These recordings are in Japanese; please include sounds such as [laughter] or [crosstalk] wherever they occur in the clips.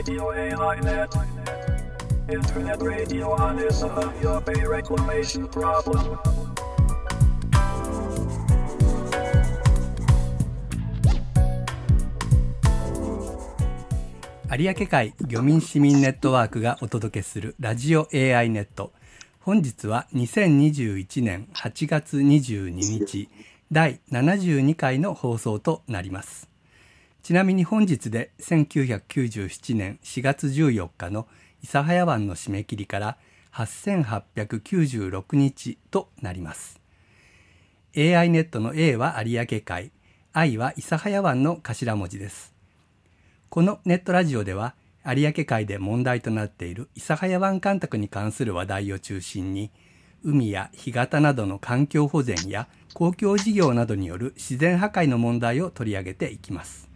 Radio AI.net. Internet radio on is a your pay reclamation problem. 有明海漁民市民ネットワークがお届けするラジオ AI ネット本日は2021年8月22日第72回の放送となりますちなみに本日で1997年4月14日の諫早湾の締め切りから8896日となります。AI ネットの A は有明海 I は諫早湾の頭文字です。このネットラジオでは有明海で問題となっている諫早湾干拓に関する話題を中心に海や干潟などの環境保全や公共事業などによる自然破壊の問題を取り上げていきます。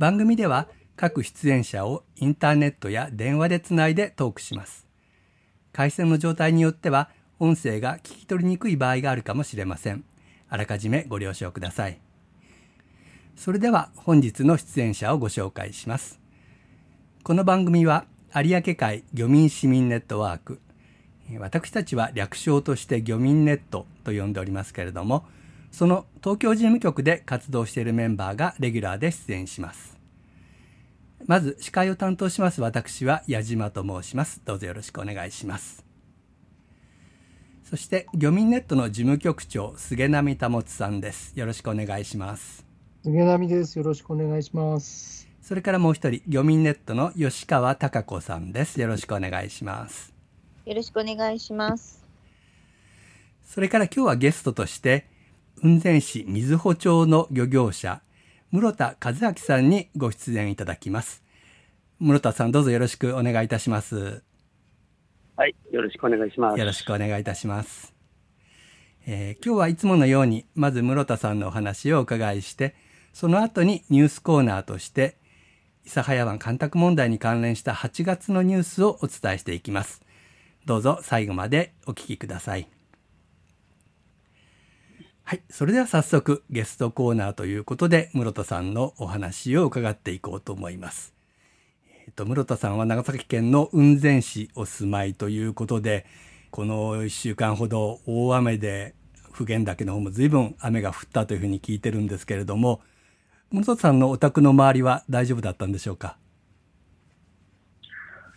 番組では各出演者をインターネットや電話でつないでトークします。回線の状態によっては音声が聞き取りにくい場合があるかもしれません。あらかじめご了承ください。それでは本日の出演者をご紹介します。この番組は有明海漁民市民ネットワーク。私たちは略称として漁民ネットと呼んでおりますけれどもその東京事務局で活動しているメンバーがレギュラーで出演しますまず司会を担当します私は矢島と申しますどうぞよろしくお願いしますそして漁民ネットの事務局長菅波保さんですよろしくお願いします杉並です。よろしくお願いします。それからもう一人、漁民ネットの吉川貴子さんです。よろしくお願いします。よろしくお願いします。それから今日はゲストとして、雲仙市瑞穂町の漁業者、室田和明さんにご出演いただきます。室田さんどうぞよろしくお願いいたします。はい、よろしくお願いします。よろしくお願いいたします。えー今日はいつものように、まず室田さんのお話をお伺いして、その後にニュースコーナーとして、諫早湾干拓問題に関連した8月のニュースをお伝えしていきます。どうぞ最後までお聞きください。はい、それでは早速ゲストコーナーということで、室田さんのお話を伺っていこうと思います。えっと、室田さんは長崎県の雲仙市お住まいということで、この1週間ほど大雨で普賢岳の方も随分雨が降ったというふうに聞いてるんですけれども、室田さんのお宅の周りは大丈夫だったんでしょうか？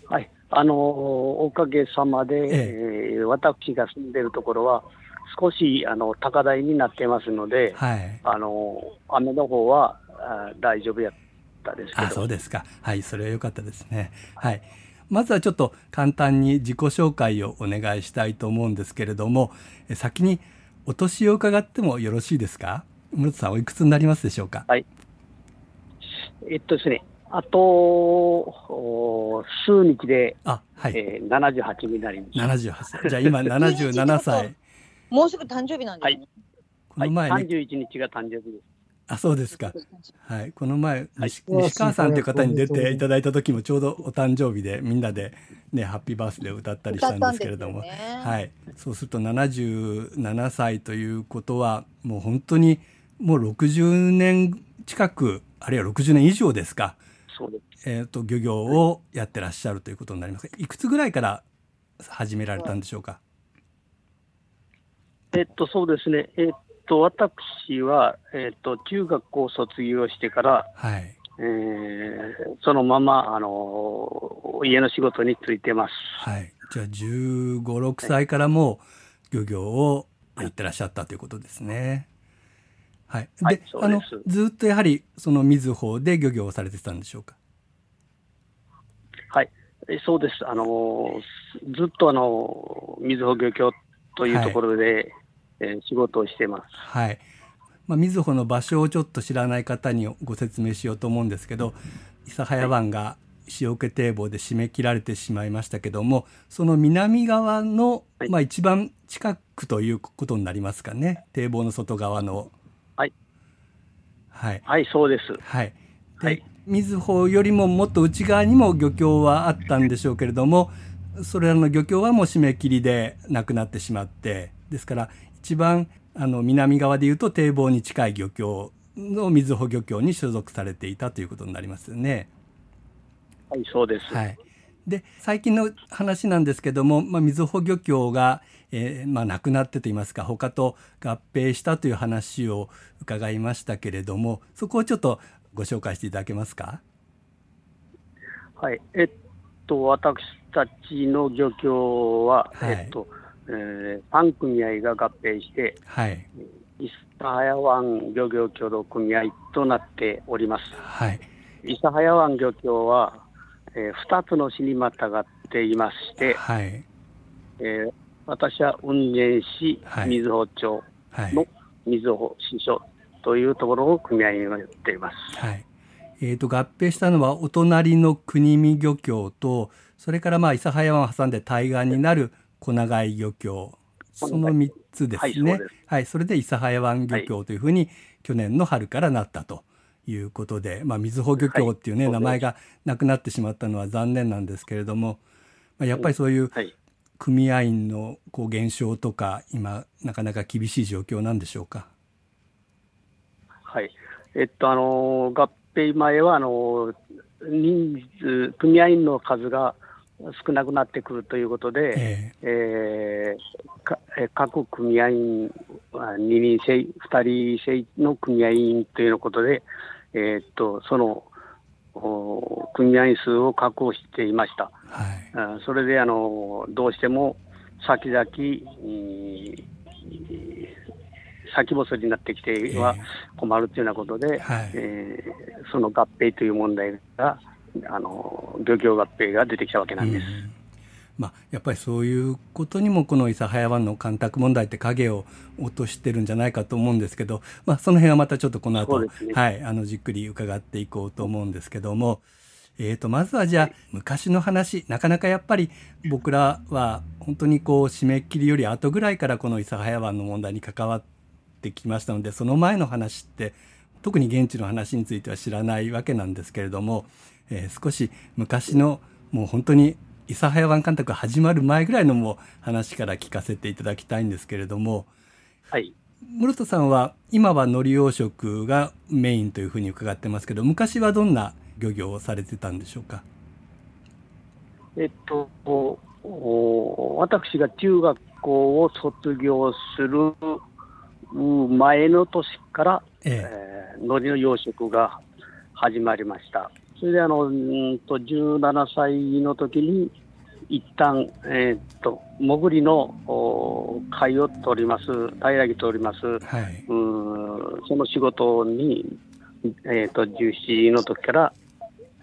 はい、あのーおかげさまで、ええー私が住んでいるところは、少しあの高台になってますので、はい。あのー雨の方はあ大丈夫やったですけあ、そうど、ですか。はい、それは良かったですね。はい。まずはちょっと簡単に自己紹介をお願いしたいと思うんですけれども、え先にお年を伺ってもよろしいですか？室田さんおいくつになりますでしょうか？はい、えっとですね、あとお数日で、あ、はい。えー、78になります。78歳。じゃあ今77歳。もうすぐ誕生日なんですよね。はい、この前ね、31日が誕生日です。あ、そうですか。はい、この前、西うわ西川さんという方に出ていただいた時もちょうどお誕生日でみんなでねハッピーバースデーを歌ったりしたんですけれども、ねはい、そうすると77歳ということはもう本当にもう60年近くあるいは60年以上ですか、そうです。えー、と漁業をやってらっしゃるということになりますいくつぐらいから始められたんでしょうか。えっと、そうですね。えっと、私は、えっと、中学校を卒業してから、はい、えーそのまま、あの、家の仕事に就いてます。はい、じゃあ15、6歳からも漁業をやってらっしゃったということですね。はい。で、あのずっとやはりその水穂で漁業をされてたんでしょうか？はい。えそうです。あの、ずっと、あの、水穂漁協というところで、えー仕事をしてます。はい。まあ、水穂の場所をちょっと知らない方にご説明しようと思うんですけど、諫早湾が塩気堤防で締め切られてしまいましたけども、その南側の、はいまあ一番近くということになりますかね。堤防の外側の。はい。はい。はい、そうです。はい。で、はい水穂よりももっと内側にも漁協はあったんでしょうけれども、それらの漁協はもう締め切りでなくなってしまって、ですから一番あの南側でいうと堤防に近い漁協の水穂漁協に所属されていたということになりますよね。はい、そうです。はい、で最近の話なんですけども、まあ、みずほ漁協が、えーまあ、なくなってといいますか他と合併したという話を伺いましたけれどもそこをちょっとご紹介していただけますか？はい、えっと、私たちの漁協は、はいえっと、えー、3組合が合併して、はい、諫早湾漁業協同組合となっております。はい、諫早湾漁協は、えー、2つの市にまたがっていまして、はい、えー私は雲仙市はい瑞穂町はいの瑞穂支所というところを組合員をやっています。はい。えー、と合併したのはお隣の国見漁協とそれからまあ諫早湾を挟んで対岸になる小長井漁協その3つですね。はいはい、それで諫早湾漁協というふうに去年の春からなったということで、まあ、みずほ漁協っていうね、はい名前がなくなってしまったのは残念なんですけれども、まあ、やっぱりそういうはい。組合員のこう減少とか今なかなか厳しい状況なんでしょうか？はい。えっと、あの、合併前は、あの、人数、組合員の数が少なくなってくるということで、ええ。ー各組合員は2人制、2人制の組合員ということで、えーっと、その、お組合員数を確保していました。ーはい。あそれであのどうしても先々、い先細りになってきてはえ。困るというようなことで、はい。えーその合併という問題が、あの漁業合併が出てきたわけなんです。うん。まあ、やっぱりそういうことにもこの諫早湾の干拓問題って影を落としてるんじゃないかと思うんですけど、まあ、その辺はまたちょっとこの後、ね。はい、あのじっくり伺っていこうと思うんですけども、えー、とまずはじゃあ昔の話なかなかやっぱり僕らは本当にこう締め切りより後ぐらいからこの諫早湾の問題に関わってきましたのでその前の話って特に現地の話については知らないわけなんですけれども、えー少し昔のもう本当に諫早湾干拓が始まる前ぐらいのもう話から聞かせていただきたいんですけれどもはい、室戸さんは今は海苔養殖がメインというふうに伺ってますけど昔はどんな漁業をされてたんでしょうか？えっと、私が中学校を卒業するうん前の年から、ええ。ー、海苔の養殖が始まりました。それであのうんと17歳の時に一旦えーっと潜りのお貝を取ります。平らぎ取ります。はい。うん。その仕事に、えー、と17の時から、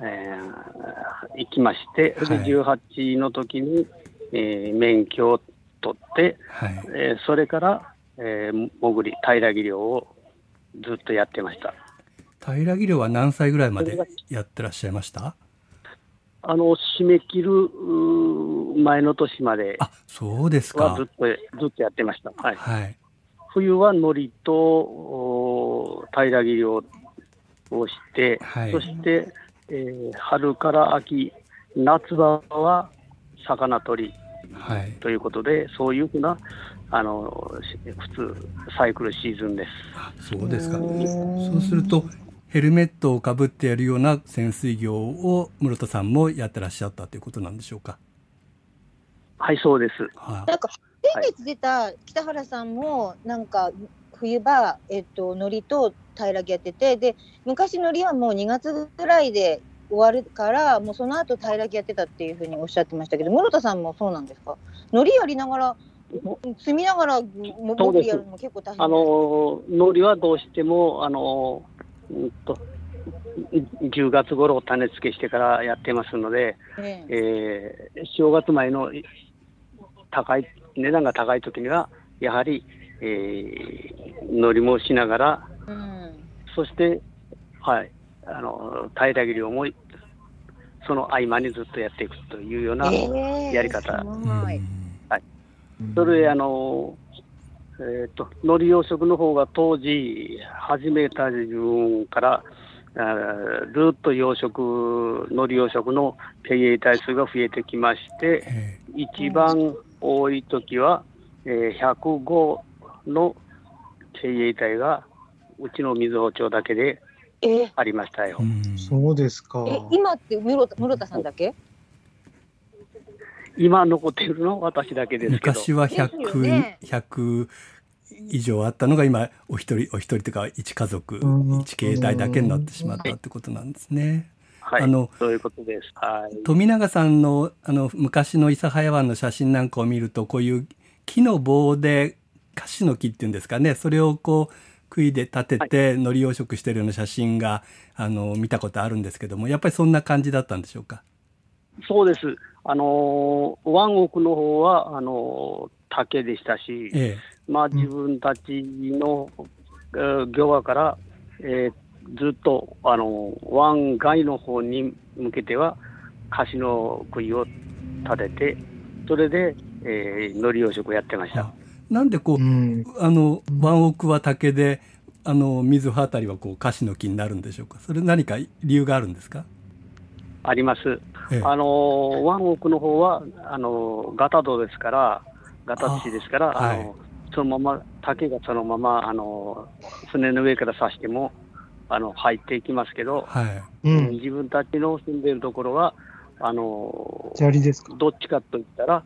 えー行きまして、それで18の時に、えー免許を取って、はい。えーそれから、えー潜り、平らぎ漁をずっとやってました。平木漁は何歳ぐらいまでやってらっしゃいました？あの締め切る前の年まであそうですか。はずっとずっとやってました。はい、はい。冬は海苔とお平らぎ漁をして、はい。そして、えー春から秋、夏場は魚取りはい。ということで、そういうふうなあのし普通、サイクルシーズンです。あそうですか。うんそうするとヘルメットをかぶってやるような潜水業を室田さんもやってらっしゃったということなんでしょうか。はい、そうです。はなんか先月出た北原さんもなんか冬場、えっと、海苔と平らげやっててで昔海苔はもう2月ぐらいで終わるからもうその後平らげやってたっていうふうにおっしゃってましたけど室田さんもそうなんですか？海苔やりながら積みながらもそうやるのも結構大変あの海苔はどうしても、あのうんと10月頃種付けしてからやってますので、ねえ。ー正月前のい高い値段が高い時には、やはり、えー、海苔もしながら、うん。そして、はい、あの平らぎ漁もその合間にずっとやっていくというような、えーやり方。い。すごい。うん。それであの、えー、と海苔養殖の方が当時始めた自分から、ずっと養殖、海苔養殖の経営体数が増えてきまして、え一番多い時は、えー105の経営体がうちの水穂町だけでえーありましたよー。うんすそうですか。え、今って室田室田さんだけ？今残っているのは私だけですけど。昔はですよ100、ね100以上あったのが今お一人お一人というか一家族うん一形態だけになってしまったってことなんですね。はい。あのそういうことです。はい。富永さんのあの昔の諫早湾の写真なんかを見るとこういう木の棒でカシの木っていうんですかねそれをこう杭で立てて海苔養殖してるような写真があの見たことあるんですけどもやっぱりそんな感じだったんでしょうか？そうです。あのー、湾奥の方は、あのー竹でしたし、えまあ自分たちの、えー漁場から、えーずっと、あのー湾外の方に向けては、カシの杭を立てて、それで、えー海苔養殖をやってました。なんでこううん。あのワンオクは竹であの水穂あたりはこうカシの木になるんでしょうか？それ何か理由があるんですか、あります。ええあのー湾奥の方は、あのーガタ道ですから、ガタ土ですから、ああのそのまま、竹がそのまま、あのー船の上から刺しても、あの入っていきますけど、はいうん。自分たちの住んでいるところは、あのー砂利ですか？どっちかといったら、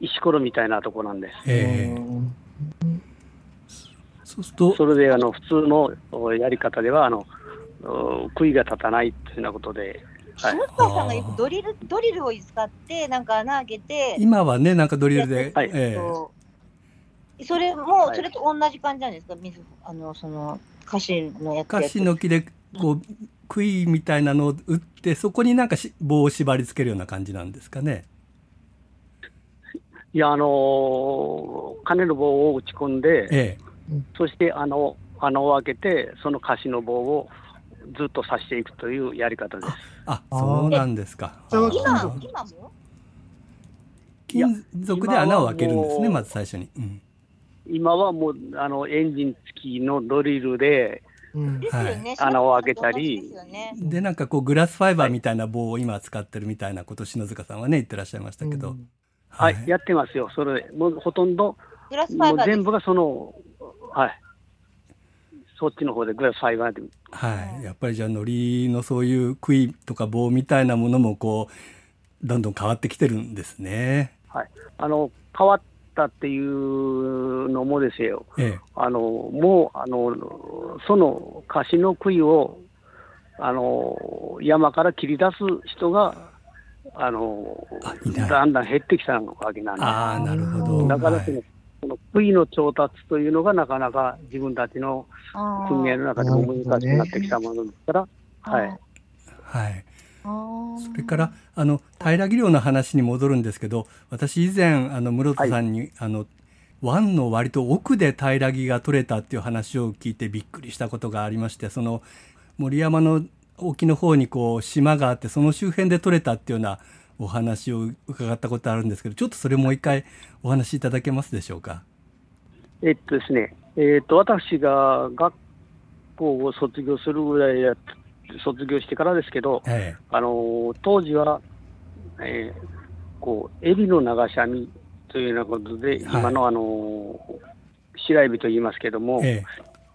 石ころみたいなところなんです。そうするとそれであの普通のおやり方ではあの、お杭が立たないというようなことで、はい。室田さんがよくドリルドリルを使ってなんか穴開けて、今はねなんかドリルで、はい。ええ。それも、はい。それと同じ感じなんですか？水あのその歌詞のやつカシの木でこう杭みたいなのを打ってそこになんかし棒を縛り付けるような感じなんですかね？いや、あのー金の棒を打ち込んで、えそしてあの穴を開けて、そのカシの棒をずっと刺していくというやり方です。えあそうなんですか。今今も？金属で穴を開けるんですね今はもう。まず最初に。うん。今はもうあのエンジン付きのドリルで、うん。ですよね、穴を開けたり。でなんかこうグラスファイバーみたいな棒を今使ってるみたいなこと篠塚さんはね言ってらっしゃいましたけど、うん。はい、やってますよ、それ、もうほとんど、グラスファイバーです。もう全部がその、はい、そっちの方でグラスファイバーで、はい、やっぱりじゃあ海苔のそういう杭とか棒みたいなものもこうどんどん変わってきてるんですね。はい、あの変わったっていうのもですよ、ええ、あのもうあのそのカシの杭をあの山から切り出す人があのだんだん減ってきたわけなんでああなるほど。だからその,、はいその杭の調達というのがなかなか自分たちのあー。訓練の中でも難しくなってきたものですから、はい、はい、それからあの平木漁の話に戻るんですけど私以前あの室戸さんに、あの湾の割と奥で平木が取れたっていう話を聞いてびっくりしたことがありましてその森山の沖の方にこう島があってその周辺で取れたっていうようなお話を伺ったことあるんですけどちょっとそれもう一回お話しいただけますでしょうか？えっとですね、えっと私が学校を卒業するぐらいや卒業してからですけど、えあの当時は、えーこうエビの流し網というようなことで、はい。今のあの白エビと言いますけども、ええ。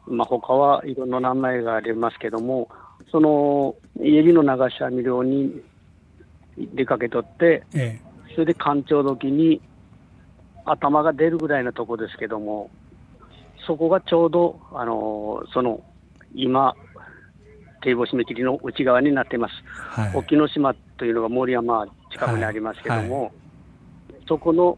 まあ他はいろんな名前がありますけども、そのエビの流し網漁に出かけとって、えそれで干潮時に頭が出るぐらいのとこですけども、そこがちょうど、あのその今、堤防締め切りの内側になっています。はい沖ノ島というのが森山近くにありますけども、そこの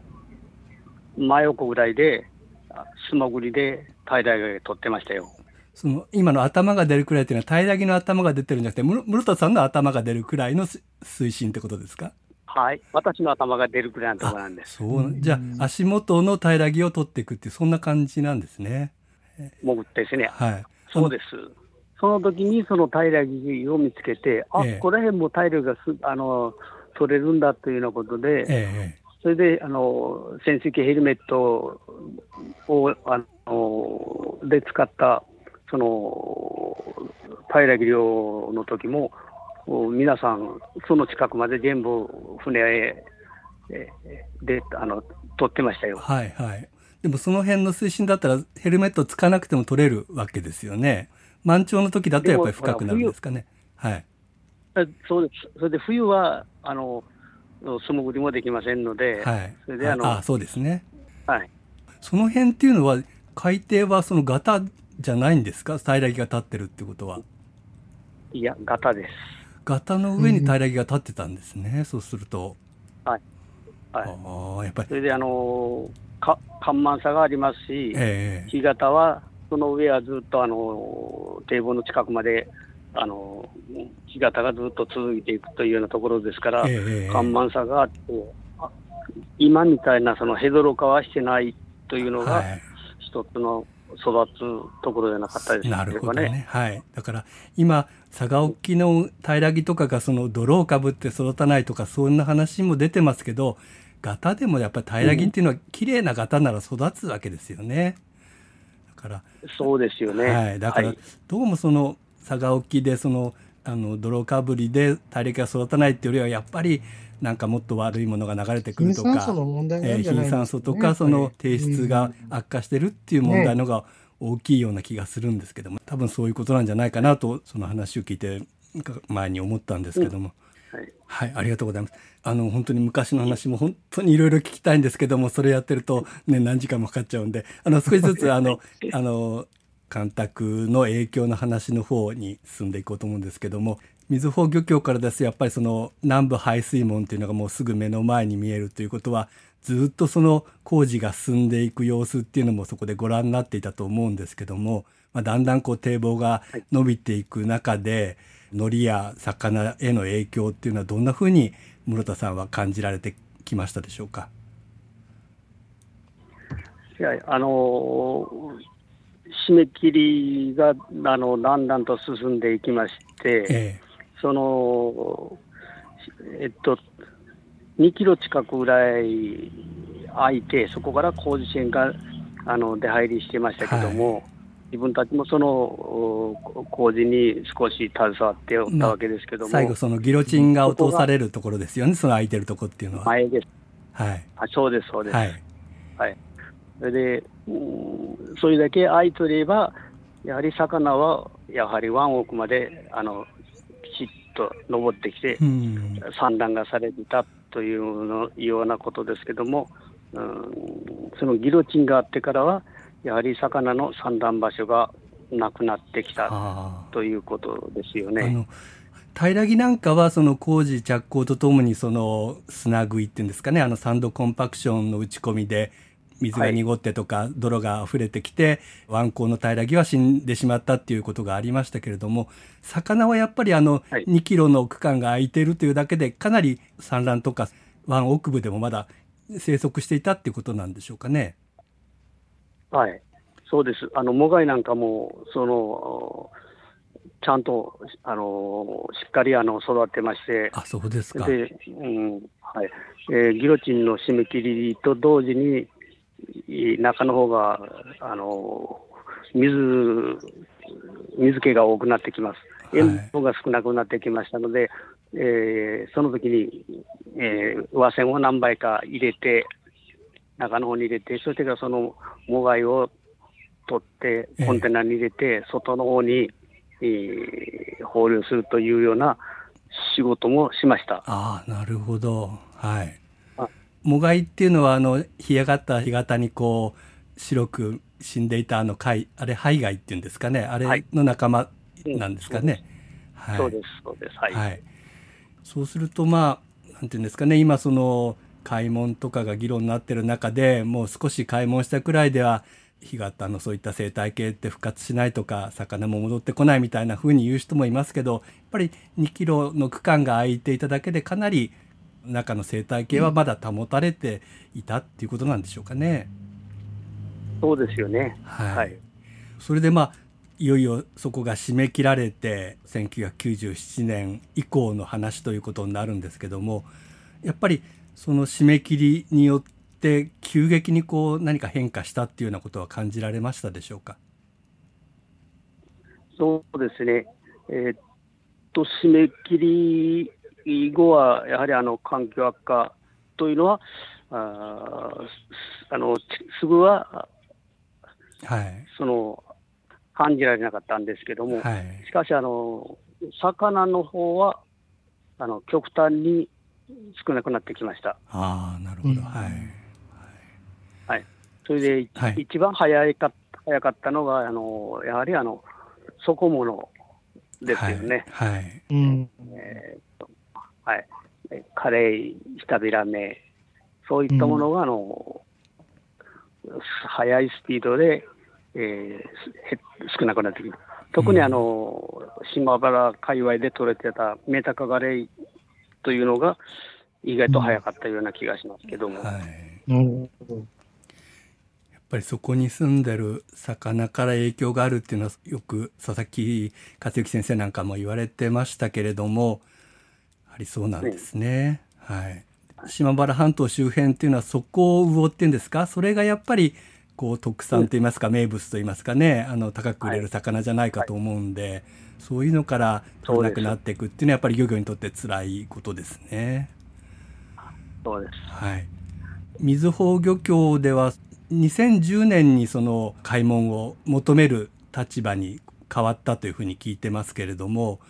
真横ぐらいで、あ素潜りで平らげ取ってましたよ。その今の頭が出るくらいっていうのは平木の頭が出てるんじゃなくてむ室田さんの頭が出るくらいのす水深ってことですか？はい、私の頭が出るくらいのところなんです。そうじゃあ足元の平木を取っていくっていうそんな感じなんですね。潜ってですね。はい。そうです。その時にその平らぎを見つけて、あ、ええここら辺も平らがすあの取れるんだというようなことで、ええそれであの潜水艇ヘルメットをあので使ったその平らぎ漁の時も、お皆さん、その近くまで全部船へえであの取ってましたよ。はいはい。でもその辺の水深だったらヘルメットつかなくても取れるわけですよね。満潮の時だとやっぱり深くなるんですかね。はい。えそうです。それで冬は、あの、素潜りもできませんので、はい。それであの、あそうですね。はい。その辺っていうのは海底はそのガタじゃないんですか？平らぎが立ってるってことは。いや、ガタです。ガタの上に平らぎが立ってたんですね、そうすると。はい。あはい。あやっぱりそ。れで、あの、か、緩慢さがありますし、ええ干潟は、その上はずっと、あの、堤防の近くまで、あの、干潟がずっと続いていくというようなところですから、ええええ緩慢さがあって、あ今みたいなそのヘドロ化はしてないというのが、はい。一つの育つところじゃなかったですなるほどね。ね。はい。だから今佐賀沖の平らぎとかがその泥をかぶって育たないとかそんな話も出てますけど、ガタでもやっぱり平らぎっていうのは綺麗なガタなら育つわけですよね。だから、そうですよね。はい。だからはいどうもその佐賀沖でそのあの泥かぶりで平らぎが育たないっていうよりはやっぱりなんかもっと悪いものが流れてくるとか。貧酸素の問題なえ貧酸素とかその低質が悪化してるっていう問題のが大きいような気がするんですけども多分そういうことなんじゃないかなとその話を聞いて前に思ったんですけども、はい。はいありがとうございます。あの本当に昔の話も本当にいろいろ聞きたいんですけどもそれやってるとね何時間もかかっちゃうんであの少しずつあの [laughs] あの干拓の影響の話の方に進んでいこうと思うんですけども瑞穂漁協からですとやっぱりその南部排水門というのがもうすぐ目の前に見えるということはずっとその工事が進んでいく様子っていうのもそこでご覧になっていたと思うんですけども、まあ、だんだんこう堤防が伸びていく中で海苔や魚への影響っていうのはどんなふうに室田さんは感じられてきましたでしょうか？いやあの締め切りがあのだんだんと進んでいきまして、えそのえっと2キロ近くぐらい空いて、そこから工事支援があの出入りしてましたけども、自分たちもそのお工事に少し携わっておったわけですけども、え最後そのギロチンが落とされるところですよね。その空いてるところっていうのは。前です。はい、あそうです、そうです。はい。はい、それで、うんそれだけ空いとれば、やはり魚はやはり湾奥まであのきちっと登ってきてう、ん産卵がされていたというのようなことですけども、うんそのギロチンがあってからは、やはり魚の産卵場所がなくなってきたあということですよね。の平木なんかはその工事着工とともにその砂食いっていうんですかねあのサンドコンパクションの打ち込みで水が濁ってとか泥が溢れてきて湾口の平木は死んでしまったっていうことがありましたけれども魚はやっぱりあのはい2キロの区間が空いているというだけでかなり産卵とか湾奥部でもまだ生息していたっていうことなんでしょうかね。はい、そうです。あの、もがいなんかも、その、ちゃんと、あの、しっかりあの育ってまして、あそうですか。で、うん、はい。えーギロチンの締め切りと同時に、い中の方が、あの、水、水気が多くなってきます。はい塩分が少なくなってきましたので、えーその時に、えー和線を何倍か入れて、中の方に入れて、そしてからそのもがいを取ってええ、コンテナに入れて、外の方に、えー放流するというような仕事もしました。ああなるほどはいあもがいっていうのはあの干上がった干潟にこう白く死んでいたあの貝あれハイガイっていうんですかね。あれの仲間なんですかね、はい。そうです、そうです。はい。はい、そうするとまあなんていうんですかね。今その開門とかが議論になってる中でもう少し開門したくらいでは干潟のそういった生態系って復活しないとか魚も戻ってこないみたいな風に言う人もいますけどやっぱり2キロの区間が空いていただけでかなり中の生態系はまだ保たれていたっていうことなんでしょうかね。そうですよね。はいはい。それでまあいよいよそこが締め切られて1997年以降の話ということになるんですけどもやっぱりその締め切りによって急激にこう何か変化したっていうようなことは感じられましたでしょうか？そうですね。えーっと、締め切り後は、やはりあの環境悪化というのは、ああのちすぐははい。その感じられなかったんですけども、はい。しかしあの、魚の方はあの極端に少なくなってきました。ああなるほど、うん。はい。それで、はい。一番早いか早かったのが、あのやはりあの底物ですよね。はい、はい。うん。えーとはい、えカレー、下びらめ、そういったものが、あの速いスピードで、えーへ少なくなってきる。特にあの、島原界隈で取れてたメタカガレイというのが、意外と早かったような気がしますけども、はい。なるほど。やっぱりそこに住んでる魚から影響があるっていうのはよく佐々木克之先生なんかも言われてましたけれどもやはりそうなんですね。はい、島原半島周辺っていうのはそこを魚っていうんですか？それがやっぱりこう特産といいますか名物といいますかね。あの高く売れる魚じゃないかと思うんで、そういうのから取れなくなっていくっていうのはやっぱり漁業にとって辛いことですね。そうです。はい、瑞穂漁協では2010年にその開門を求める立場に変わったというふうに聞いてますけれども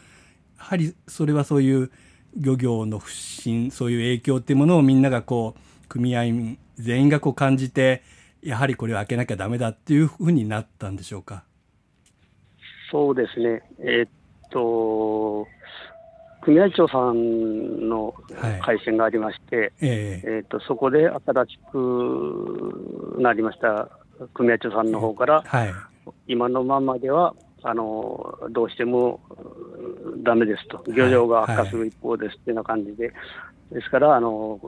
やはりそれはそういう漁業の不振そういう影響っていうものをみんながこう組合員全員がこう感じてやはりこれを開けなきゃダメだっていうふうになったんでしょうか？そうですね、えーっと、組合長さんのはい。回線がありまして、ええ。えー、とそこで新しくなりました組合長さんの方から、はい。今のままではあのどうしてもだめですと、漁場が悪化する一方ですっていうような感じで、ですからあの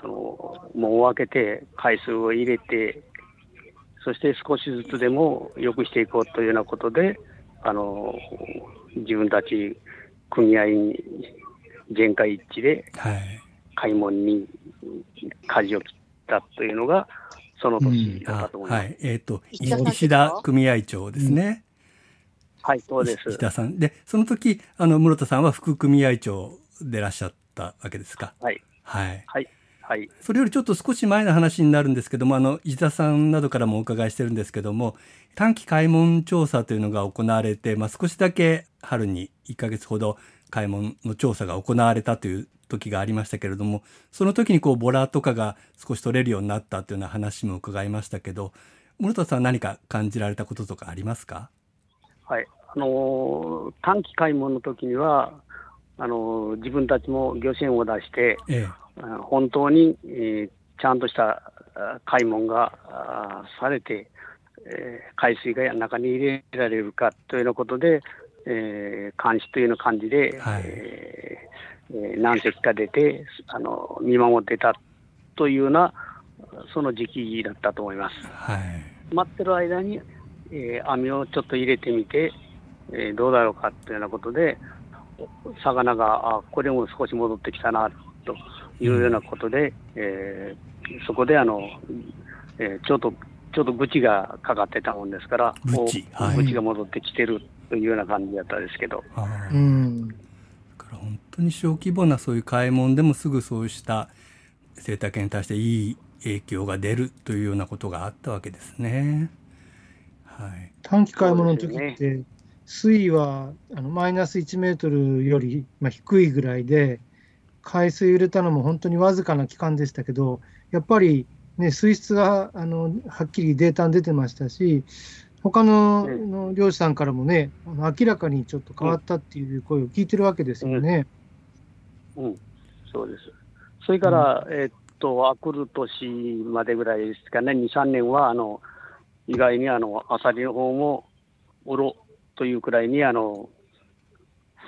その門を開けて、回数を入れて、そして少しずつでも良くしていこうというようなことで、あの自分たち組合員全会一致ではい。開門に舵を切ったというのが、その年だったあと思います。はい。えっ、と石田さん石田組合長ですね。はい、そうです。石田さんでその時あの室田さんは副組合長でいらっしゃったわけですか？はい、はい。はい、はい、それよりちょっと少し前の話になるんですけどもあの石田さんなどからもお伺いしてるんですけども短期開門調査というのが行われて、まあ、少しだけ春に1ヶ月ほど開門の調査が行われたという時がありましたけれどもその時にこうボラとかが少し取れるようになったというような話も伺いましたけど室田さん何か感じられたこととかありますか？はい。あのー短期開門の時には、あのー自分たちも漁船を出して、えあ本当に、えーちゃんとしたあ開門があされて、えー海水が中に入れられるかというようなことで、えー監視というような感じで、はいえーえー何隻か出てあの見守ってたというようなその時期だったと思います。えはい待ってる間に、えー網をちょっと入れてみて、えーどうだろうかというようなことで、魚が、あこれも少し戻ってきたなというようなことで、えーそこであの、えーちょっと、ちょっと愚痴がかかってたもんですから、愚痴はいお愚痴が戻ってきてるというような感じだったですけど、あーうん。だから本当に小規模なそういう買い物でもすぐそうした生態系に対していい影響が出るというようなことがあったわけですね。はい。短期買い物の時って、水位はあのマイナス1メートルより、まあ、低いぐらいで、海水入れたのも本当にわずかな期間でしたけど、やっぱり、ね、水質があのはっきりデータに出てましたし、他のうんの漁師さんからもね、明らかにちょっと変わったっていう声を聞いてるわけですよね。うん、そうです。それから、えーっと、あくる年までぐらいですかね、2、3年は、あの、意外にあの、アサリの方も、おろというくらいに、あの、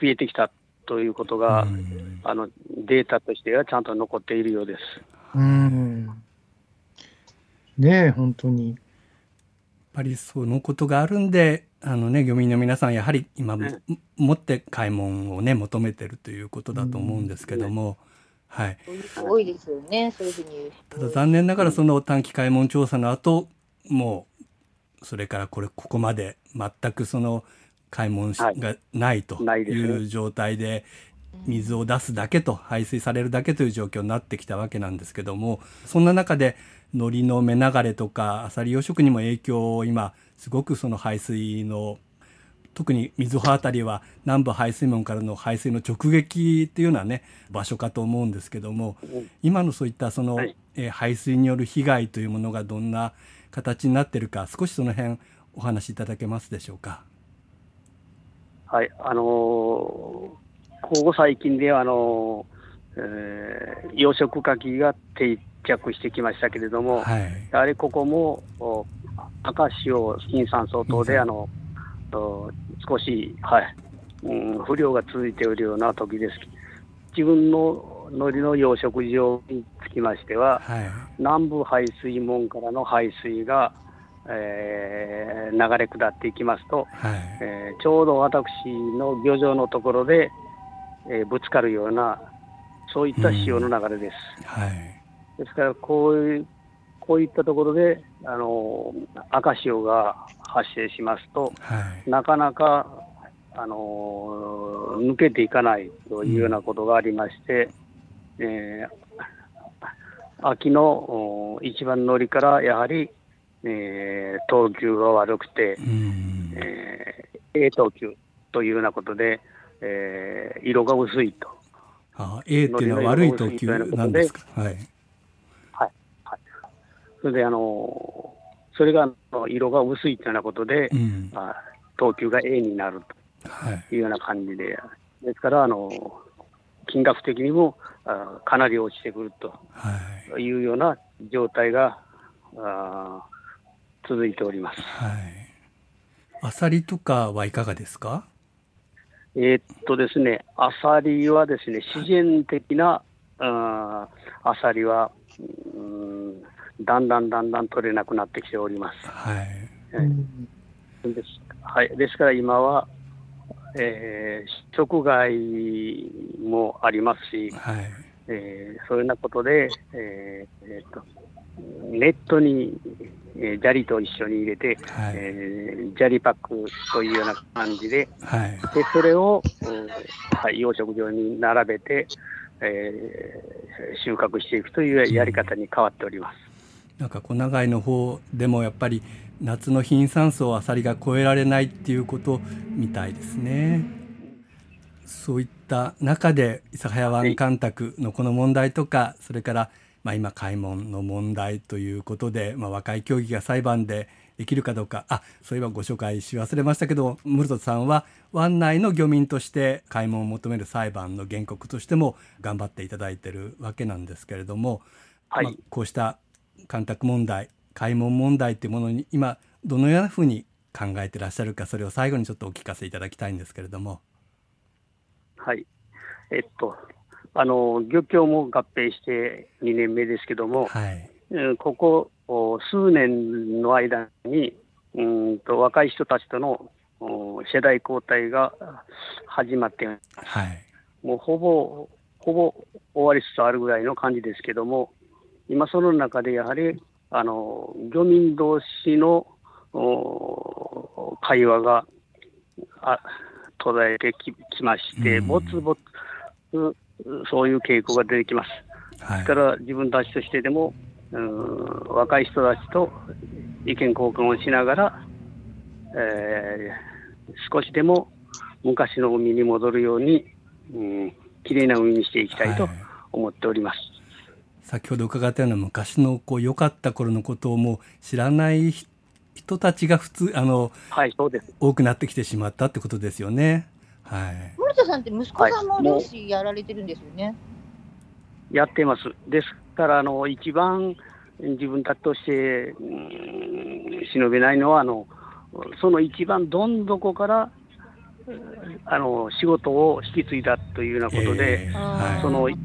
増えてきたということが、うんあの、データとしてはちゃんと残っているようです。うん。ねえ、本当に。やっぱりそのことがあるんで、あのね、漁民の皆さんやはり今も、持って買い物をね、求めてるということだと思うんですけども、はい。多いですよね、そういうふうに。ただ残念ながらその短期開門調査の後もうそれからこれここまで全くその開門がないとないう状態で水を出すだけと排水されるだけという状況になってきたわけなんですけどもそんな中で海苔の目流れとかアサリ養殖にも影響を今すごくその排水の特に水穂あたりは南部排水門からの排水の直撃っていうようなね場所かと思うんですけども今のそういったその、はい。えー排水による被害というものがどんな形になってるか少しその辺お話しいただけますでしょうか？はい、あのーここ最近ではあのーえー養殖牡蠣が定着してきましたけれども、はい、やはりここもお赤潮、陰酸素等であのお少し、はいうん、不良が続いているような時です。自分の海苔の養殖場につきましては、はい、南部排水門からの排水が、えー流れ下っていきますと、はい、えーちょうど私の漁場のところで、えーぶつかるような、そういった潮の流れです。はい、ですから、こういう、こういったところで、あの赤潮が発生しますと、はい、なかなか、あの抜けていかないというようなことがありまして、えー秋のお一番乗りからやはり、えー等級が悪くて、うん、えー A 等級というようなことで、えー色が薄いと。あ A っていうのは悪い等級なんですか？はい、それで、あのそれが色が薄いというようなことで、うん、あ等級が A になるはい、というような感じで、ですから、あの金額的にもあかなり落ちてくるはい、というような状態があ続いております。はい。アサリとかはいかがですか？えーっとですね、アサリはですね、自然的なあーアサリは、うんだんだんだんだん取れなくなってきております。はい、うんです,、はい、ですから今は、えー、食害もありますし、はい、えーそういうようなことで、えーえーっとネットに、えー砂利と一緒に入れて、はい、えー砂利パックというような感じで、はい、でそれを、うんはい、養殖場に並べて、えー収穫していくというやり方に変わっております。なんか小長井の方でもやっぱり夏の貧酸素をアサリが超えられないっていうことみたいですね。そういった中で諫早湾干拓のこの問題とか、それからまあ今開門の問題ということで、まあ、和解協議が裁判でできるかどうかあそういえばご紹介し忘れましたけどムルトさんは湾内の漁民として開門を求める裁判の原告としても頑張っていただいてるわけなんですけれども、はいまあ、こうした干拓問題開門問題というものに今どのようなふうに考えてらっしゃるかそれを最後にちょっとお聞かせいただきたいんですけれども。はい。えっと、あの、漁協も合併して2年目ですけども、はい、うんここお数年の間に、うんと若い人たちとのお世代交代が始まって、はい、もうほぼ、ほぼ終わりつつあるぐらいの感じですけども、今その中でやはり、あの、漁民同士のお会話があ途絶えてききまして、うんぼつぼつ、そういう傾向が出てきます。はいですから自分たちとしてでも、うん若い人たちと意見交換をしながら、えー少しでも昔の海に戻るように、うん、きれいな海にしていきたいとはい思っております。先ほど伺ったような昔のこう良かった頃のことをもう知らないひ人たちが普通あのはい、そうです。多くなってきてしまったってことですよね。はい。森田さんって息子さんもはい漁師やられてるんですよね。やっています。ですから、あの一番自分たちとして、うん、忍べないのはあの、その一番どん底からうんあの仕事を引き継いだというようなことで、えーその一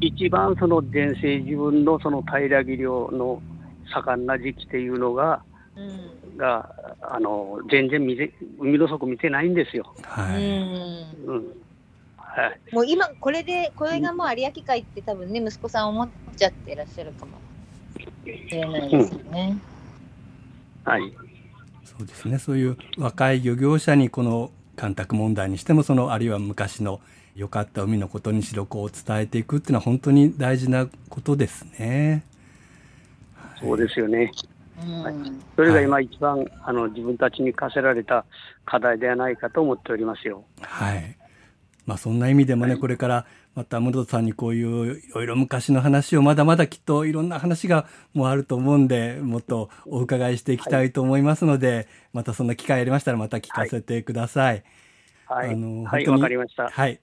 一番その前世自分のその平木漁の盛んな時期っていうのが、うん。があの全然見て海の底見てないんですよ。はい。うんうんはい、もう今これでこれがもう有明海って多分ね息子さん思っちゃってらっしゃるかもしれないですよね。はいそうですね。そういう若い漁業者にこの干拓問題にしてもそのあるいは昔の良かった海のことにしろこう伝えていくっていうのは本当に大事なことですね。そうですよね。うんそれが今一番、あの自分たちに課せられた課題ではないかと思っておりますよ。はい。まあそんな意味でもね、はいこれからまた室戸さんにこういういろいろ昔の話をまだまだきっといろんな話がもうあると思うんで、もっとお伺いしていきたいと思いますので、またそんな機会ありましたらまた聞かせてください。はい、あのはい、本当にわかりました。はい。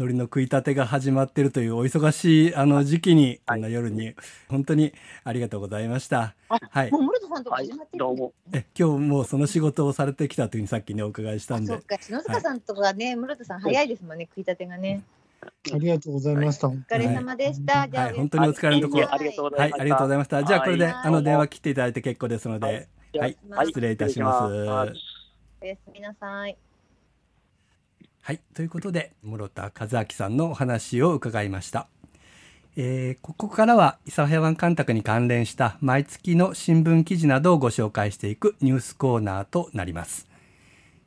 海苔の食い立てが始まっているというお忙しいあの時期に、はい。こんな夜に本当にありがとうございました。あはい。も。う室戸さんと始まって、るどうも。え今日もうその仕事をされてきたというふうにさっきねお伺いしたんで。あそっ、か篠塚さんとかね、室戸さん早いですもんね食いたてがね。ありがとうございました。お疲れ様でした、じゃあ、はい本当にお疲れのところ。はい。ありがとうございました。じゃあこれで、はい。あの電話切っていただいて結構ですので、はい。はい、はい失礼いたします。失礼します。おやすみなさいはい、ということで室田和明さんのお話を伺いました。えーここからは諫早湾干拓に関連した毎月の新聞記事などをご紹介していくニュースコーナーとなります。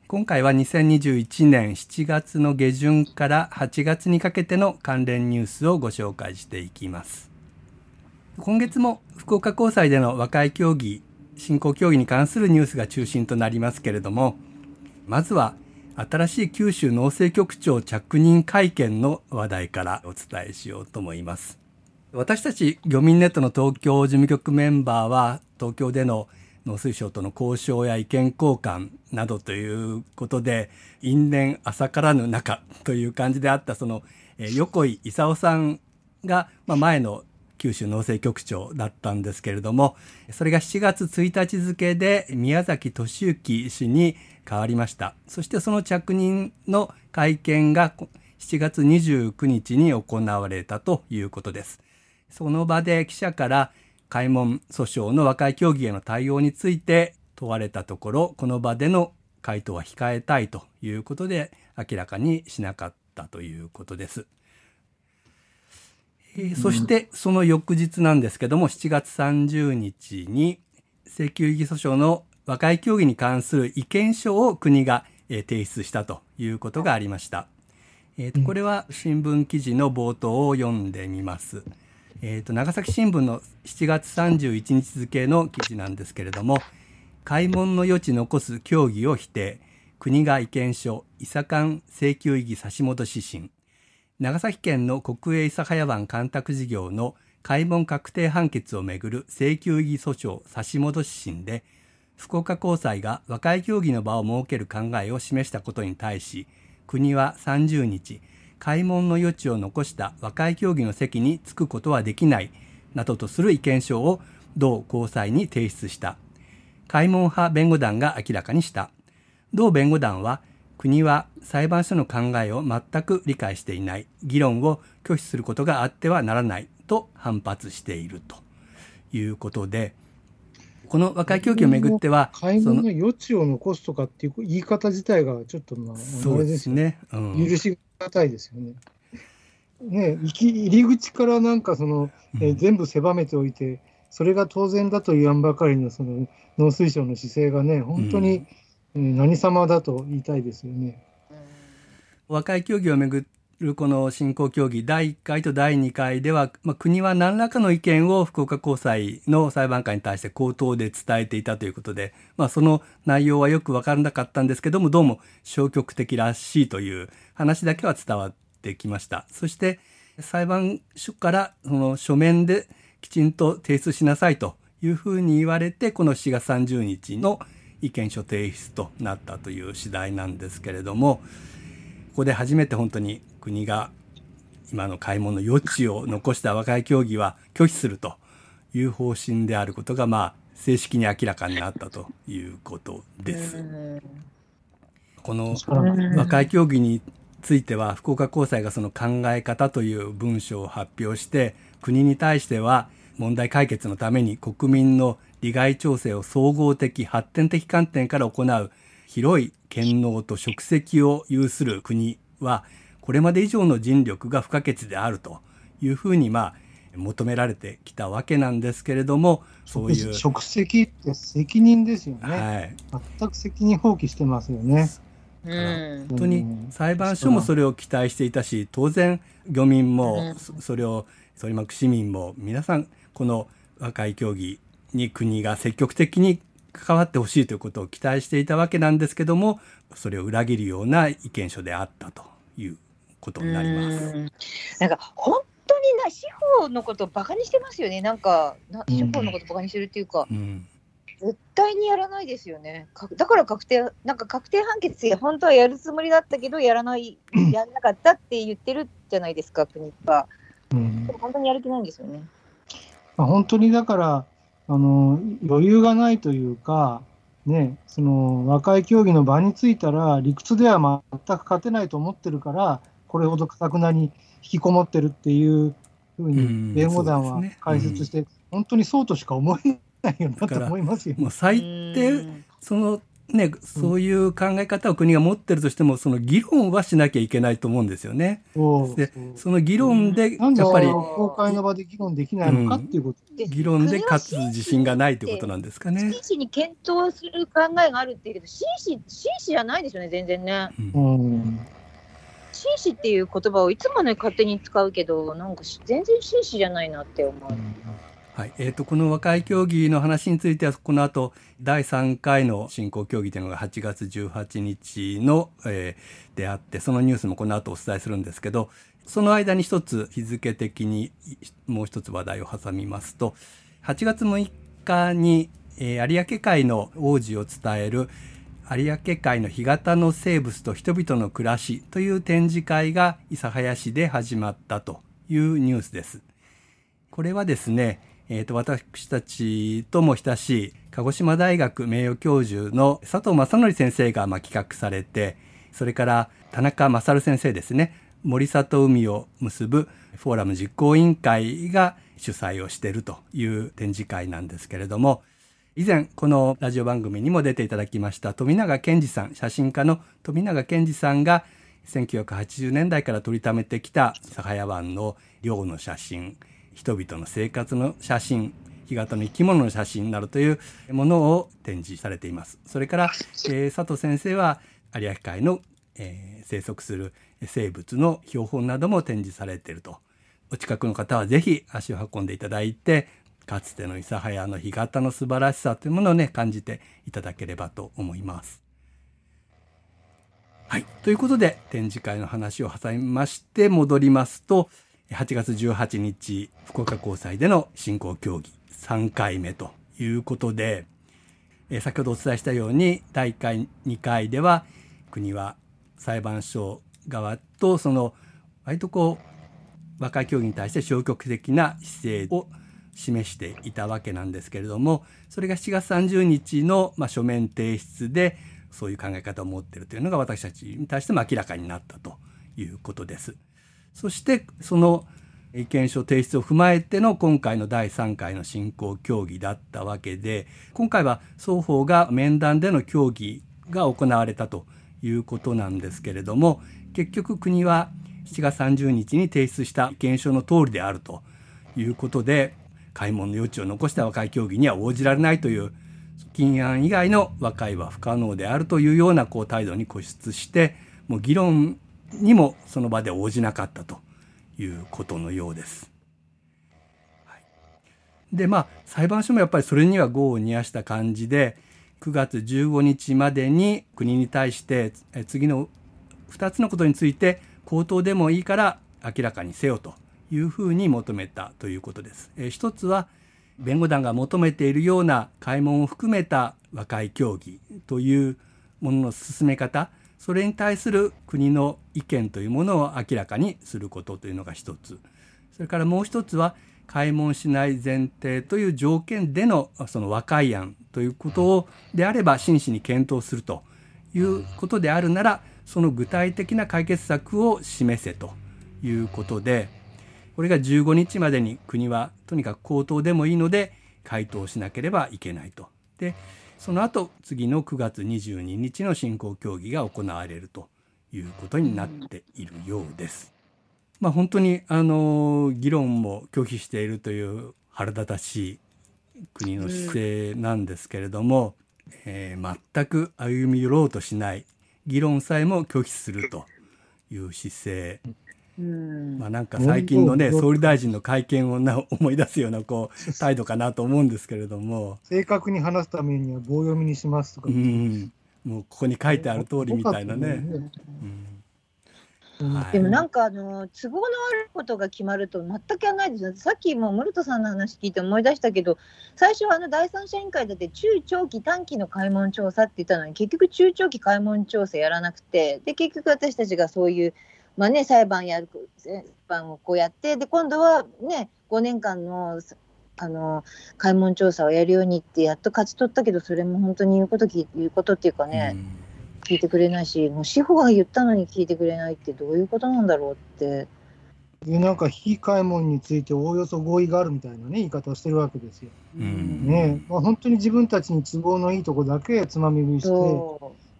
今回は2021年7月の下旬から8月にかけての関連ニュースをご紹介していきます。今月も福岡高裁での和解協議、進行協議に関するニュースが中心となりますけれども、まずは新しい九州農政局長着任会見の話題からお伝えしようと思います。私たち漁民ネットの東京事務局メンバーは東京での農水省との交渉や意見交換などということで因縁浅からぬ中という感じであったその、え横井勲さんが、まあ、前の九州農政局長だったんですけれどもそれが7月1日付で宮崎俊之氏に変わりましたそしてその着任の会見が7月29日に行われたということですその場で記者から開門訴訟の和解協議への対応について問われたところこの場での回答は控えたいということで明らかにしなかったということです。えーそしてその翌日なんですけども7月30日に請求異議訴訟の和解協議に関する意見書を国がえー提出したということがありました。えーとこれは新聞記事の冒頭を読んでみます。えーと長崎新聞の7月31日付の記事なんですけれども開門の余地残す協議を否定国が意見書伊佐間請求異議差し戻し指針長崎県の国営諫早湾干拓事業の開門確定判決をめぐる請求異議訴訟差し戻し審で福岡高裁が和解協議の場を設ける考えを示したことに対し国は30日開門の余地を残した和解協議の席に着くことはできないなどとする意見書を同高裁に提出した。開門派弁護団が明らかにした。同弁護団は国は裁判所の考えを全く理解していない議論を拒否することがあってはならないと反発していると。いうことでこの和解協議をめぐっては買いその余地を残すとかっていう言い方自体がちょっとまあ、そうですね、うん。許しがたいですよね。ね入り口からなんかその、えーうん全部狭めておいて、それが当然だと言わんばかりのその農水省の姿勢がね、本当に、うん何様だと言いたいですよね。和解協議をめぐるこの進行協議第1回と第2回では、まあ、国は何らかの意見を福岡高裁の裁判官に対して口頭で伝えていたということで、まあ、その内容はよく分からなかったんですけどもどうも消極的らしいという話だけは伝わってきましたそして裁判所からその書面できちんと提出しなさいというふうに言われてこの4月30日の意見書提出となったという次第なんですけれどもここで初めて本当に国が今の買い物の余地を残した和解協議は拒否するという方針であることがまあ正式に明らかになったということです。この和解協議については福岡高裁がその考え方という文書を発表して国に対しては問題解決のために国民の利害調整を総合的発展的観点から行う広い権能と職責を有する国はこれまで以上の尽力が不可欠であるというふうにまあ求められてきたわけなんですけれどもそういう、職責って責任ですよね。はい、全く責任放棄してますよね。うん。本当に裁判所もそれを期待していたし当然漁民もうん。そそれを取り巻く市民も皆さんこの和解協議に国が積極的に関わってほしいということを期待していたわけなんですけどもそれを裏切るような意見書であったということになります。うんなんか本当にな司法のことをバカにしてますよね。なんかな司法のことバカにしてるっていうか、うん絶対にやらないですよね。かだから確定なんか確定判決で本当はやるつもりだったけどやらない [clears throat] やらなかったって言ってるじゃないですか国が。うん本当にやる気ないんですよね。まあ、本当にだからあの余裕がないというか、ね、その和解協議の場についたら理屈では全く勝てないと思ってるからこれほどかたくなに引きこもってるっていうふううんに弁護団は解説して、本当にそうとしか思えないよなと思いますよ。もう最低うん。そのねそういう考え方を国が持ってるとしてもその議論はしなきゃいけないと思うんですよね。でその議論でやっぱり公開の場で議論できないのかっていうこと、で議論で勝つ自信がないということなんですかね。真摯に検討する考えがあるっていうけど真摯真摯じゃないですよね全然ね。うんうん紳士っていう言葉をいつもね勝手に使うけどなんかし全然紳士じゃないなって思う。はいえー、とこの和解協議の話についてはこの後第3回の進行協議というのが8月18日の、えーであってそのニュースもこの後お伝えするんですけどその間に一つ日付的にもう一つ話題を挟みますと8月6日に、えー有明海の王子を伝える有明海の干潟の生物と人々の暮らしという展示会が諫早市で始まったというニュースです。これはですね、えーと私たちとも親しい鹿児島大学名誉教授の佐藤正則先生がまあ企画されてそれから田中勝先生ですね森里海を結ぶフォーラム実行委員会が主催をしているという展示会なんですけれども以前このラジオ番組にも出ていただきました富永健二さん写真家の富永健二さんが1980年代から撮りためてきたサハヤ湾の漁の写真人々の生活の写真干潟の生き物の写真などというものを展示されていますそれから、えー佐藤先生は有明海の、えー生息する生物の標本なども展示されているとお近くの方はぜひ足を運んでいただいてかつての諫早の干潟の素晴らしさというものをね感じていただければと思います。はい。ということで、展示会の話を挟みまして、戻りますと、8月18日、福岡高裁での進行協議3回目ということで、え先ほどお伝えしたように、第1回、2回では、国は裁判所側と、その、割とこう、和解協議に対して消極的な姿勢を示していたわけなんですけれどもそれが7月30日の、ま、書面提出でそういう考え方を持っているというのが私たちに対しても明らかになったということです。そしてその意見書提出を踏まえての今回の第3回の進行協議だったわけで今回は双方が面談での協議が行われたということなんですけれども結局国は7月30日に提出した意見書の通りであるということで開門の余地を残した和解協議には応じられないという禁案以外の和解は不可能であるというようなこう態度に固執してもう議論にもその場で応じなかったということのようです。はいでまあ裁判所もやっぱりそれには業を煮やした感じで9月15日までに国に対して次の2つのことについて口頭でもいいから明らかにせよというふうに求めたということです。えー一つは弁護団が求めているような開門を含めた和解協議というものの進め方それに対する国の意見というものを明らかにすることというのが一つそれからもう一つは開門しない前提という条件でのその和解案ということをであれば真摯に検討するということであるならその具体的な解決策を示せということでこれが15日までに国はとにかく口頭でもいいので回答しなければいけないと。でその後次の9月22日の進行協議が行われるということになっているようです。まあ本当にあの議論も拒否しているという腹立たしい国の姿勢なんですけれども、えー全く歩み寄ろうとしない議論さえも拒否するという姿勢まあ、なんか最近のね総理大臣の会見をな思い出すようなこう [laughs] 態度かなと思うんですけれども、正確に話すためには棒読みにしますとか。う、ん、もうここに書いてある通りみたいなね。ね。うん。はいでもなんかあの都合の悪いことが決まると全くやらないですよ。さっきも室戸さんの話聞いて思い出したけど、最初はあの第三者委員会だって中長期短期の開門調査って言ったのに結局中長期開門調査やらなくて、で結局私たちがそういうまあね裁判やる裁判をこうやってで今度はね5年間のあの開門調査をやるようにってやっと勝ち取ったけどそれも本当に言うこと聞言うことっていうかね。聞いてくれないし、もう司法が言ったのに聞いてくれないってどういうことなんだろうって。でなんか非開門についておおよそ合意があるみたいなね言い方をしてるわけですよ。うんねまあ、本当に自分たちに都合のいいとこだけつまみ食いして、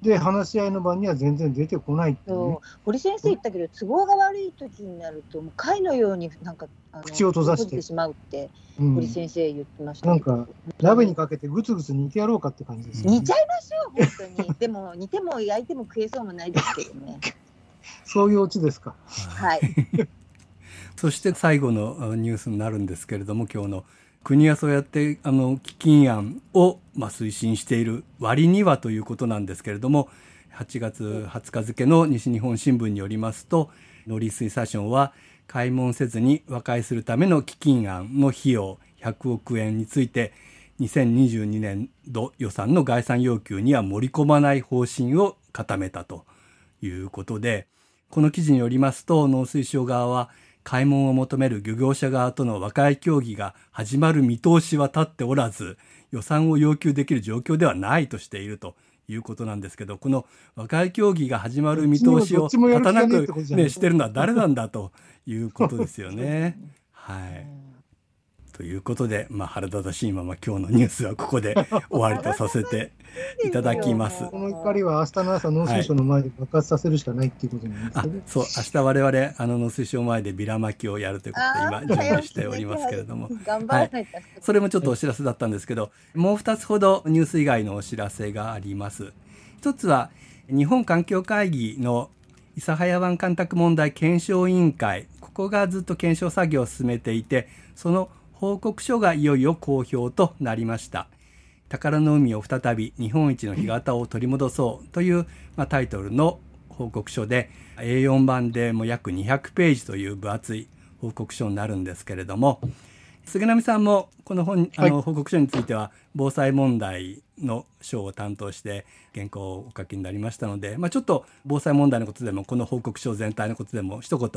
で話し合いの場には全然出てこないっていうねそう堀先生言ったけど、都合が悪い時になると、もう貝のようになんかあの口を閉ざしててしまうって、うん堀先生言ってました。なんか鍋にかけてぐつぐつ煮てやろうかって感じですよね煮ちゃいましょう、本当に。[laughs] でも、煮ても焼いても食えそうもないですけどね。[laughs] そういうオチですか。はい。[laughs] そして最後のあニュースになるんですけれども今日の国はそうやってあの基金案を、まあ、推進している割にはということなんですけれども8月20日付の西日本新聞によりますと農林水産省は開門せずに和解するための基金案の費用100億円について2022年度予算の概算要求には盛り込まない方針を固めたということでこの記事によりますと農水省側は開門を求める漁業者側との和解協議が始まる見通しは立っておらず予算を要求できる状況ではないとしているということなんですけどこの和解協議が始まる見通しを立たなく、ね、してるのは誰なんだということですよね。はいということで、まあ、腹立たしいまま今日のニュースはここで終わりとさせていただきます。この怒りは明日の朝農水省の前で爆発させるしかないっていうことなんですあけど、そう明日我々あの農水省前でビラ巻きをやるということで今準備しておりますけれども。頑張らないと。それもちょっとお知らせだったんですけどもう2つほどニュース以外のお知らせがあります。一つは日本環境会議の諫早湾干拓問題検証委員会。ここがずっと検証作業を進めていてその報告書がいよいよ公表となりました宝の海を再び日本一の干潟を取り戻そうという、まあ、タイトルの報告書で A4 版でもう約200ページという分厚い報告書になるんですけれども菅波さんもこの本あの報告書については防災問題の章を担当して原稿をお書きになりましたので、まあ、ちょっと防災問題のことでもこの報告書全体のことでも一言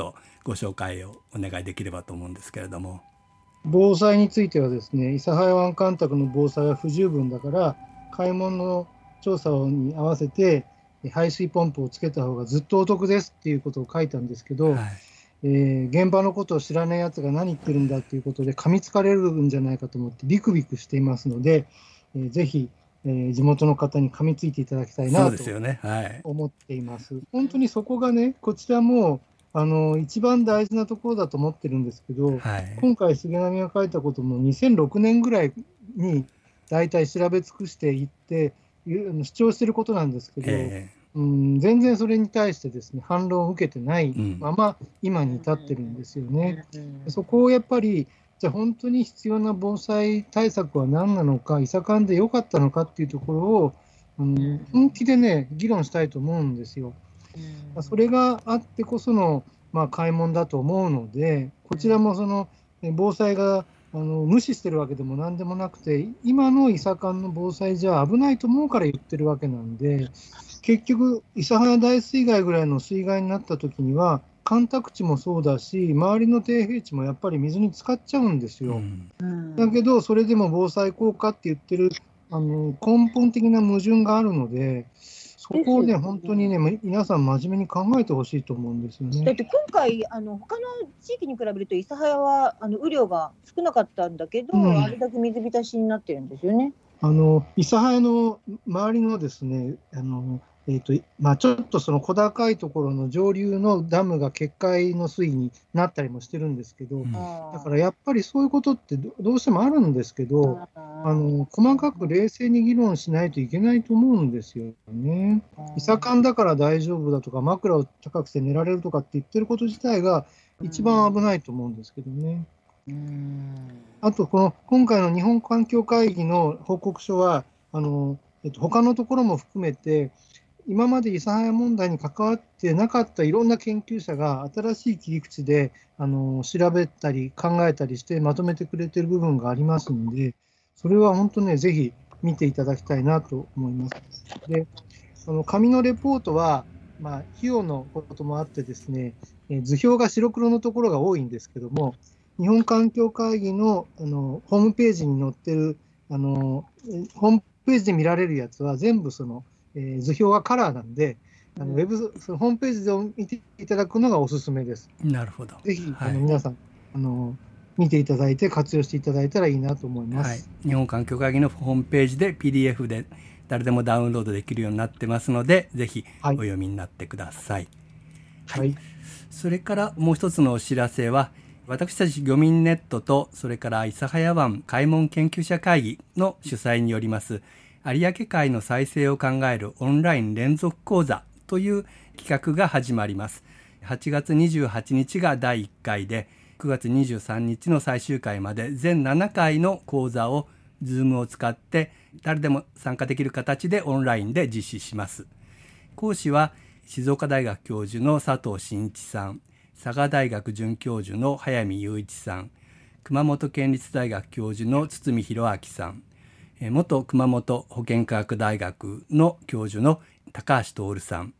ご紹介をお願いできればと思うんですけれども。防災についてはですね、諫早湾干拓の防災は不十分だから、開門の調査に合わせて、排水ポンプをつけた方がずっとお得ですっていうことを書いたんですけど、はいえー現場のことを知らないやつが何言ってるんだっていうことで噛みつかれるんじゃないかと思ってビクビクしていますので、えーぜひ、えー地元の方に噛みついていただきたいなと。思っています。本当にそこがね、こちらもあの一番大事なところだと思ってるんですけど、はい。今回、菅波が書いたことも2006年ぐらいに大体調べ尽くしていって、いう主張してることなんですけど、えうん、全然それに対してですね反論を受けてないうんまま今に至ってるんですよね。うんそこをやっぱりじゃあ本当に必要な防災対策は何なのか、いさかんでよかったのかっていうところを、うん、本気でね、議論したいと思うんですよ。それがあってこその、まあ、開門だと思うので、こちらもそのえ防災があの無視してるわけでもなんでもなくて、今の伊佐間の防災じゃ危ないと思うから言ってるわけなんで、結局、諫早大水害ぐらいの水害になった時には、干拓地もそうだし、周りの低平地もやっぱり水に浸かっちゃうんですよ。うんうんだけど、それでも防災効果って言ってるあの根本的な矛盾があるので、そこをね、本当にね、み皆さん真面目に考えてほしいと思うんですよね。だって今回、あの他の地域に比べると、諫早はあの雨量が少なかったんだけど、うんあれだけ水浸しになってるんですよね。あの諫早の周りのですね、あのえーとまあ、ちょっとその小高いところの上流のダムが決壊の水位になったりもしてるんですけど、うん。だからやっぱりそういうことってどどうしてもあるんですけど、あの細かく冷静に議論しないといけないと思うんですよね。いさかんだから大丈夫だとか、枕を高くして寝られるとかって言ってること自体が一番危ないと思うんですけどね。あと、この今回の日本環境会議の報告書は、あのえっと他のところも含めて、今まで諫早問題に関わってなかったいろんな研究者が新しい切り口であの調べたり考えたりしてまとめてくれてる部分がありますので、それは本当ね、ぜひ見ていただきたいなと思います。で、その紙のレポートは、まあ、費用のこともあってですね、図表が白黒のところが多いんですけども、日本環境会議のあのホームページに載ってるあの、ホームページで見られるやつは全部その、えー図表がカラーなんで、あのウェブそのホームページで見ていただくのがおすすめです。なるほど。ぜひ、はいあの皆さんあの見ていただいて活用していただいたらいいなと思います。はい、日本環境会議のホームページで PDF で誰でもダウンロードできるようになってますのでぜひおはい読みになってください。はいそれからもう一つのお知らせは私たち漁民ネットとそれから諫早湾開門研究者会議の主催によります有明海の再生を考えるオンライン連続講座という企画が始まります。8月28日が第1回で9月23日の最終回まで全7回の講座を Zoom を使って誰でも参加できる形でオンラインで実施します。講師は静岡大学教授の佐藤真一さん佐賀大学准教授の早見雄一さん熊本県立大学教授の堤博明さん元熊本保健科学大学の教授の高橋徹さん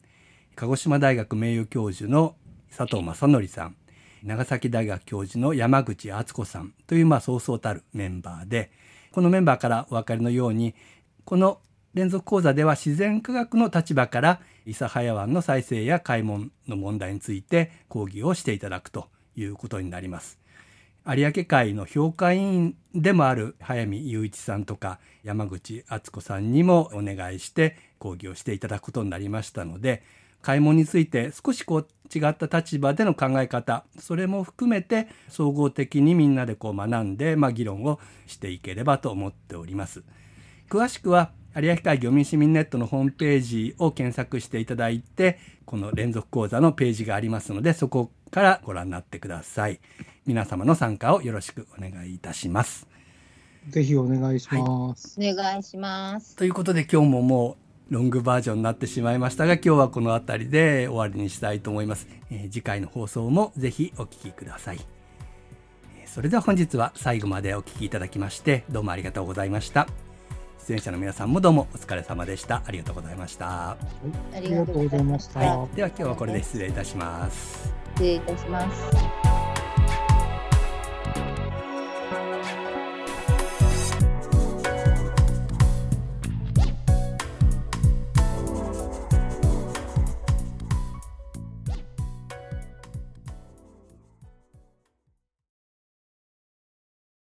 鹿児島大学名誉教授の佐藤正則さん長崎大学教授の山口敦子さんというまあそうそうたるメンバーでこのメンバーからお分かりのようにこの連続講座では自然科学の立場から諫早湾の再生や開門の問題について講義をしていただくということになります。有明海の評価委員でもある早見雄一さんとか山口敦子さんにもお願いして講義をしていただくことになりましたので開門について少しこう違った立場での考え方それも含めて総合的にみんなでこう学んで、まあ、議論をしていければと思っております。詳しくは有明海漁民市民ネットのホームページを検索していただいてこの連続講座のページがありますのでそこからご覧になってください皆様の参加をよろしくお願いいたします。ぜひお願いします。お願いします。ということで今日ももうロングバージョンになってしまいましたが今日はこの辺りで終わりにしたいと思います、えー次回の放送もぜひお聞きください。えーそれでは本日は最後までお聞きいただきましてどうもありがとうございました。出演者の皆さんもどうもお疲れ様でした。ありがとうございました、あありがとうございました。はい、では今日はこれで失礼いたします。失礼いたします。